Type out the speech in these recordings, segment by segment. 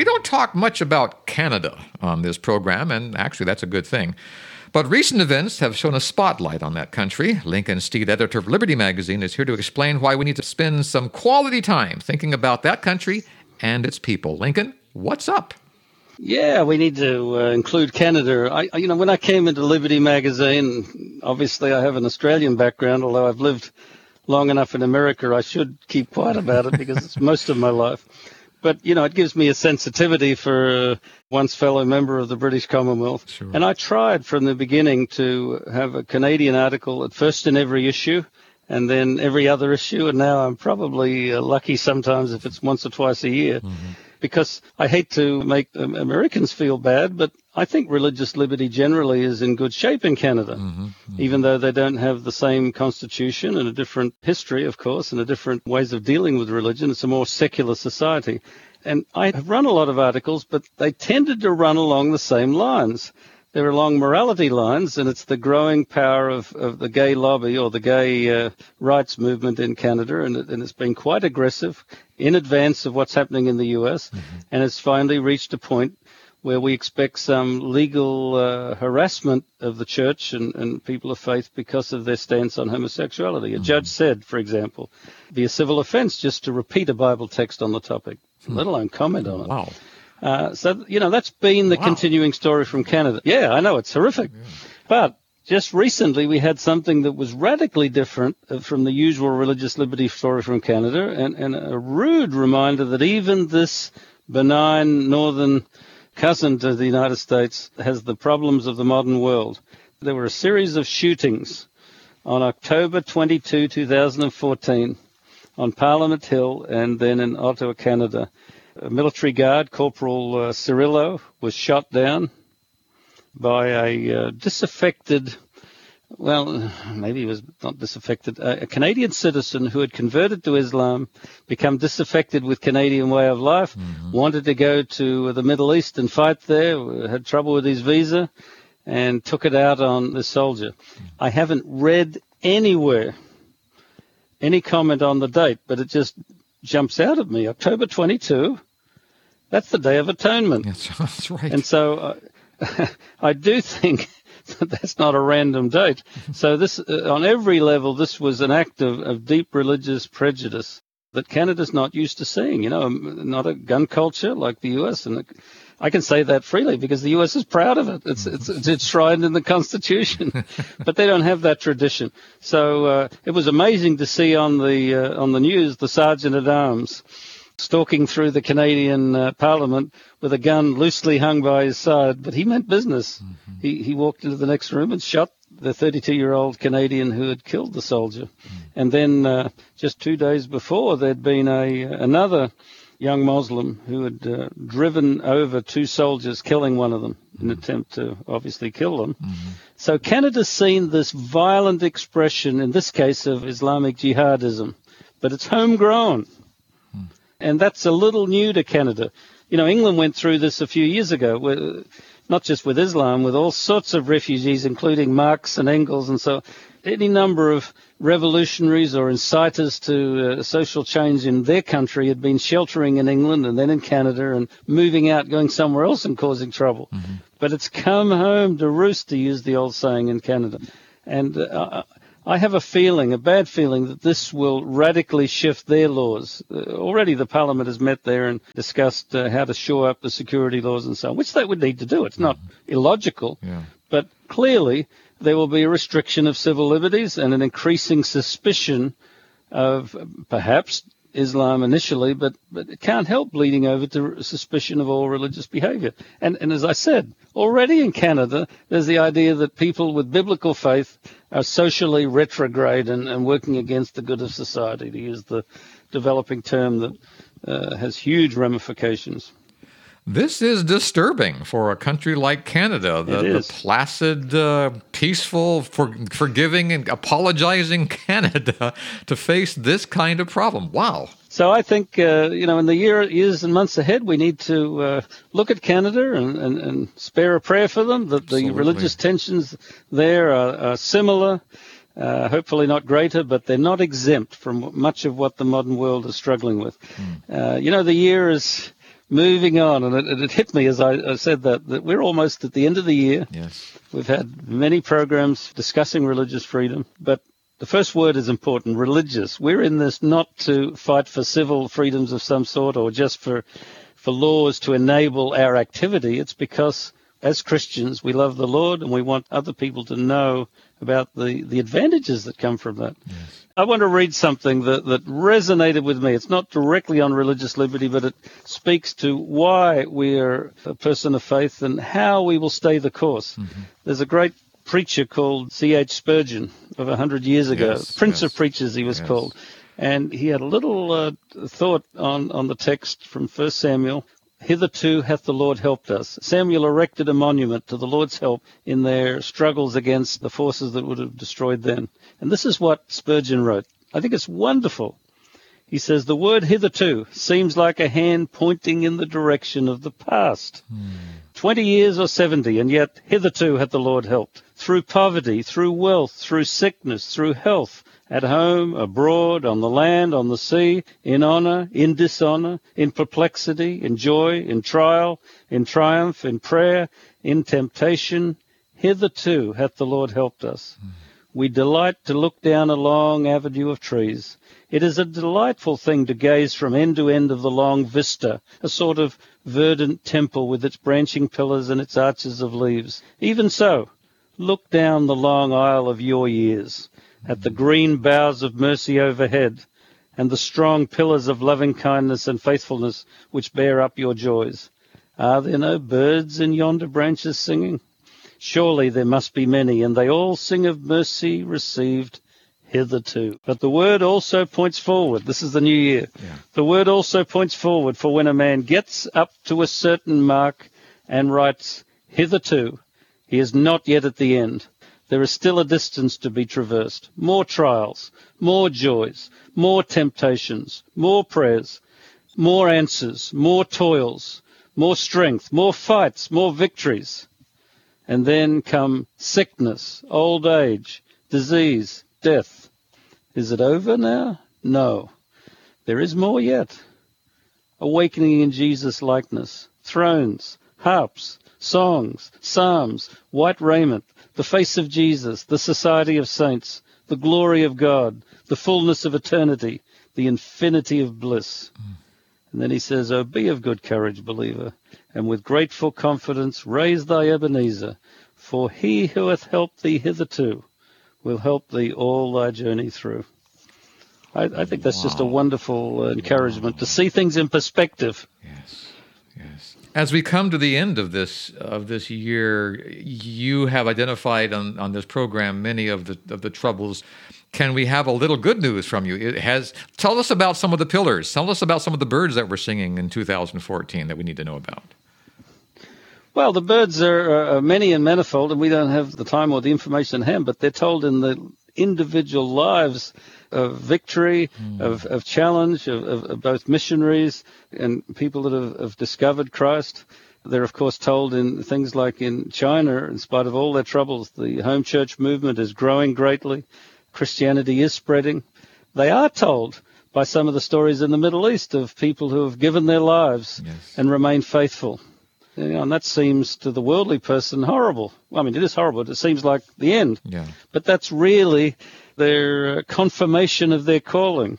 We don't talk much about Canada on this program, and actually, that's a good thing. But recent events have shone a spotlight on that country. Lincoln Steed, editor of Liberty Magazine, is here to explain why we need to spend some quality time thinking about that country and its people. Lincoln, what's up? Yeah, we need to uh, include Canada. I, you know, when I came into Liberty Magazine, obviously I have an Australian background, although I've lived long enough in America, I should keep quiet about it because it's most of my life but you know, it gives me a sensitivity for uh, once fellow member of the British Commonwealth. Sure. And I tried from the beginning to have a Canadian article at first in every issue, and then every other issue. And now I'm probably uh, lucky sometimes if it's once or twice a year. Mm-hmm because I hate to make Americans feel bad, but I think religious liberty generally is in good shape in Canada, mm-hmm, mm-hmm. even though they don't have the same constitution and a different history, of course, and a different ways of dealing with religion. It's a more secular society. And I have run a lot of articles, but they tended to run along the same lines they're along morality lines, and it's the growing power of, of the gay lobby or the gay uh, rights movement in Canada, and, it, and it's been quite aggressive in advance of what's happening in the US, mm-hmm. and it's finally reached a point where we expect some legal uh, harassment of the church and, and, people of faith because of their stance on homosexuality. A mm-hmm. judge said, for example, be a civil offense just to repeat a Bible text on the topic, mm-hmm. let alone comment on it. Wow. Uh, so, you know, that's been the wow. continuing story from Canada. Yeah, I know, it's horrific. Yeah. But just recently we had something that was radically different uh, from the usual religious liberty story from Canada and, and a rude reminder that even this benign northern cousin to the United States has the problems of the modern world. There were a series of shootings on October 22, 2014 on Parliament Hill and then in Ottawa, Canada military guard, Corporal uh, Cirillo, was shot down by a uh, disaffected, well, maybe he was not disaffected, a, a, Canadian citizen who had converted to Islam, become disaffected with Canadian way of life, mm-hmm. wanted to go to the Middle East and fight there, had trouble with his visa, and took it out on the soldier. Mm-hmm. I haven't read anywhere any comment on the date, but it just jumps out at me. October 22, that's the Day of Atonement. That's, that's right. And so uh, I do think that that's not a random date. so this, uh, on every level, this was an act of, of deep religious prejudice that Canada's not used to seeing. You know, not a gun culture like the U.S. and I can say that freely because the U.S. is proud of it. It's it's, it's enshrined in the Constitution, but they don't have that tradition. So uh, it was amazing to see on the uh, on the news the sergeant at arms stalking through the Canadian uh, Parliament with a gun loosely hung by his side, but he meant business. Mm-hmm. He he walked into the next room and shot the 32-year-old Canadian who had killed the soldier, mm-hmm. and then uh, just two days before there'd been a another young Muslim who had uh, driven over two soldiers, killing one of them in an mm-hmm. attempt to obviously kill them. Mm-hmm. So Canada's seen this violent expression, in this case of Islamic jihadism, but it's homegrown. And that's a little new to Canada. You know, England went through this a few years ago, with, not just with Islam, with all sorts of refugees, including Marx and Engels and so any number of revolutionaries or inciters to uh, social change in their country had been sheltering in England and then in Canada and moving out, going somewhere else and causing trouble. Mm-hmm. But it's come home to roost, to use the old saying in Canada. And uh, I have a feeling, a bad feeling, that this will radically shift their laws. Uh, already the Parliament has met there and discussed uh, how to shore up the security laws and so on, which they would need to do. It's not mm-hmm. illogical, yeah. but clearly there will be a restriction of civil liberties and an increasing suspicion of perhaps Islam initially, but, but it can't help bleeding over to suspicion of all religious behavior. And, and as I said, already in Canada, there's the idea that people with biblical faith are socially retrograde and, and working against the good of society, to use the developing term that uh, has huge ramifications. This is disturbing for a country like Canada, the, the placid, uh, peaceful, for, forgiving, and apologizing Canada to face this kind of problem. Wow. So I think, uh, you know, in the year, years and months ahead, we need to uh, look at Canada and, and, and, spare a prayer for them, that the religious tensions there are, are similar. Uh, hopefully not greater, but they're not exempt from much of what the modern world is struggling with. Mm. Uh, you know, the year is moving on, and it, it hit me as I, I, said that, that we're almost at the end of the year. Yes. We've had many programs discussing religious freedom, but the first word is important religious. We're in this not to fight for civil freedoms of some sort or just for, for laws to enable our activity. It's because as Christians, we love the Lord and we want other people to know about the, the advantages that come from that. Yes. I want to read something that, that resonated with me. It's not directly on religious liberty, but it speaks to why we are a person of faith and how we will stay the course. Mm-hmm. There's a great preacher called C.H. Spurgeon of a hundred years ago, yes, Prince yes. of Preachers, he was called. And he had a little uh, thought on, on the text from 1 Samuel Hitherto hath the Lord helped us. Samuel erected a monument to the Lord's help in their struggles against the forces that would have destroyed them. And this is what Spurgeon wrote. I think it's wonderful. He says, The word hitherto seems like a hand pointing in the direction of the past. Hmm. Twenty years or seventy, and yet hitherto hath the Lord helped. Through poverty, through wealth, through sickness, through health, at home, abroad, on the land, on the sea, in honor, in dishonor, in perplexity, in joy, in trial, in triumph, in prayer, in temptation. Hitherto hath the Lord helped us. We delight to look down a long avenue of trees. It is a delightful thing to gaze from end to end of the long vista, a sort of verdant temple with its branching pillars and its arches of leaves. Even so, look down the long aisle of your years at the green boughs of mercy overhead, and the strong pillars of loving kindness and faithfulness which bear up your joys. Are there no birds in yonder branches singing? Surely there must be many, and they all sing of mercy received hitherto. But the word also points forward. This is the new year. Yeah. The word also points forward, for when a man gets up to a certain mark and writes hitherto, he is not yet at the end. There is still a distance to be traversed. More trials, more joys, more temptations, more prayers, more answers, more toils, more strength, more fights, more victories. And then come sickness, old age, disease, death. Is it over now? No. There is more yet. Awakening in Jesus' likeness, thrones, harps, songs, psalms, white raiment, the face of Jesus, the society of saints, the glory of God, the fullness of eternity, the infinity of bliss. Mm. And then he says, Oh, be of good courage, believer, and with grateful confidence raise thy Ebenezer, for he who hath helped thee hitherto will help thee all thy journey through. I, I think that's wow. just a wonderful encouragement wow. to see things in perspective. Yes, Yes. As we come to the end of this of this year, you have identified on, on this program many of the of the troubles. Can we have a little good news from you? It has tell us about some of the pillars. Tell us about some of the birds that we're singing in 2014 that we need to know about. Well, the birds are, are many and manifold, and we don't have the time or the information in hand, but they're told in the individual lives of victory, mm. of, of challenge, of, of, of, both missionaries and people that have, have discovered Christ. They're, of course, told in things like in China, in spite of all their troubles, the home church movement is growing greatly. Christianity is spreading. They are told by some of the stories in the Middle East of people who have given their lives yes. and remain faithful. You know, and that seems to the worldly person horrible. I mean, it is horrible. It seems like the end. Yeah. But that's really their uh, confirmation of their calling.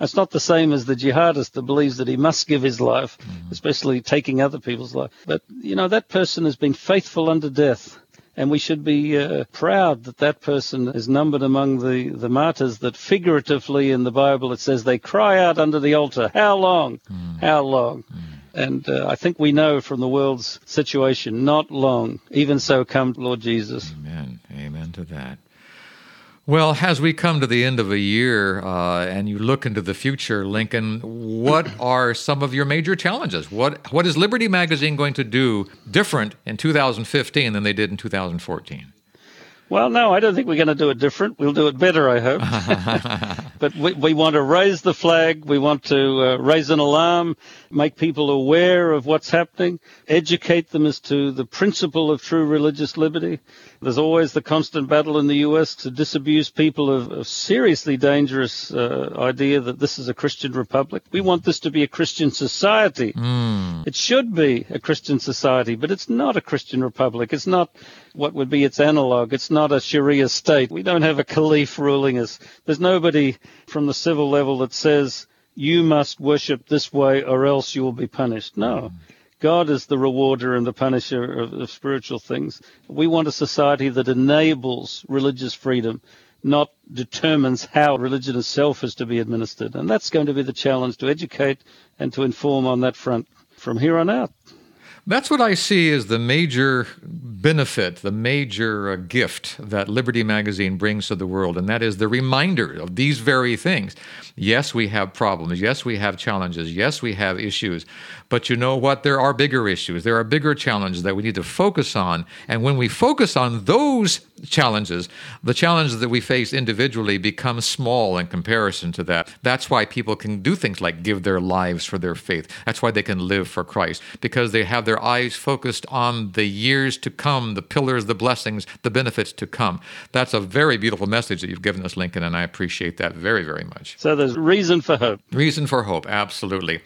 It's not the same as the jihadist that believes that he must give his life, mm-hmm. especially taking other people's life. But, you know, that person has been faithful unto death. And we should be uh, proud that that person is numbered among the, the martyrs that figuratively in the Bible it says they cry out under the altar, How long? Mm. How long? Mm. And uh, I think we know from the world's situation, not long. Even so, come Lord Jesus. Amen. Amen to that. Well, as we come to the end of a year uh, and you look into the future, Lincoln, what are some of your major challenges? What What is Liberty Magazine going to do different in 2015 than they did in 2014? Well, no, I don't think we're going to do it different. We'll do it better, I hope. but we, we, want to raise the flag. We want to uh, raise an alarm, make people aware of what's happening, educate them as to the principle of true religious liberty. There's always the constant battle in the U.S. to disabuse people of a seriously dangerous uh, idea that this is a Christian republic. We want this to be a Christian society. Mm. It should be a Christian society, but it's not a Christian republic. It's not what would be its analog. It's not a Sharia state. We don't have a caliph ruling us. There's nobody from the civil level that says you must worship this way or else you will be punished. No. God is the rewarder and the punisher of, of, spiritual things. We want a society that enables religious freedom, not determines how religion itself is to be administered. And that's going to be the challenge to educate and to inform on that front from here on out. That's what I see as the major benefit, the major uh, gift that Liberty Magazine brings to the world, and that is the reminder of these very things. Yes, we have problems. Yes, we have challenges. Yes, we have issues. But you know what? There are bigger issues. There are bigger challenges that we need to focus on. And when we focus on those challenges, the challenges that we face individually become small in comparison to that. That's why people can do things like give their lives for their faith. That's why they can live for Christ, because they have their eyes focused on the years to come, the pillars, the blessings, the benefits to come. That's a very beautiful message that you've given us, Lincoln, and I appreciate that very, very much. So there's reason for hope. Reason for hope, absolutely.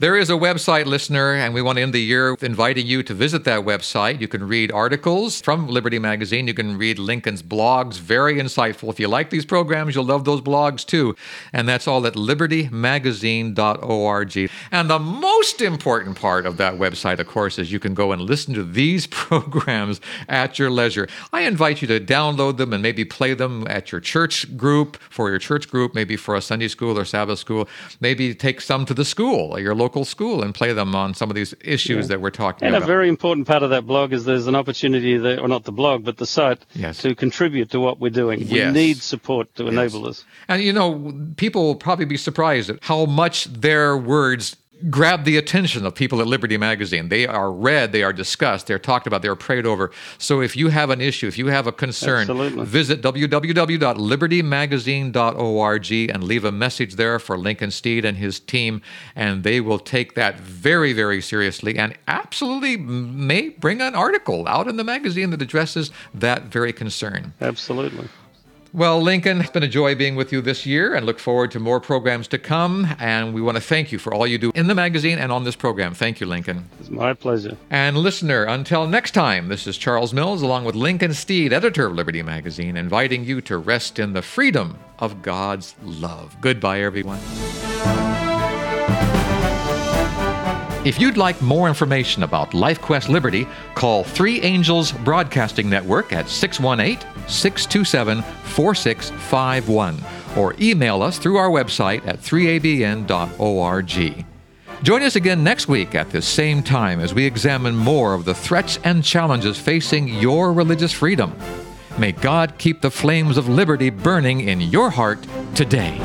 There is a website, listener, and we want to end the year inviting you to visit that website. You can read articles from Liberty Magazine. You can read Lincoln's blogs, very insightful. If you like these programs, you'll love those blogs too. And that's all at libertymagazine.org. And the most important part of that website, of course, is you can go and listen to these programs at your leisure. I invite you to download them and maybe play them at your church group, for your church group, maybe for a Sunday school or Sabbath school. Maybe take some to the school, your local local school and play them on some of these issues yeah. that we're talking and about. And a very important part of that blog is there's an opportunity there, or not the blog, but the site, yes. to contribute to what we're doing. Yes. We need support to yes. enable us. And you know, people will probably be surprised at how much their words grab the attention of people at Liberty Magazine. They are read, they are discussed, they're talked about, they're prayed over. So if you have an issue, if you have a concern, Absolutely. visit www.libertymagazine.org and leave a message there for Lincoln Steed and his team, and they will take that very, very seriously and absolutely may bring an article out in the magazine that addresses that very concern. Absolutely. Well, Lincoln, it's been a joy being with you this year and look forward to more programs to come. And we want to thank you for all you do in the magazine and on this program. Thank you, Lincoln. It's my pleasure. And listener, until next time, this is Charles Mills along with Lincoln Steed, editor of Liberty Magazine, inviting you to rest in the freedom of God's love. Goodbye, everyone. If you'd like more information about LifeQuest Liberty, call Three Angels Broadcasting Network at 618 627 4651 or email us through our website at 3abn.org. Join us again next week at this same time as we examine more of the threats and challenges facing your religious freedom. May God keep the flames of liberty burning in your heart today.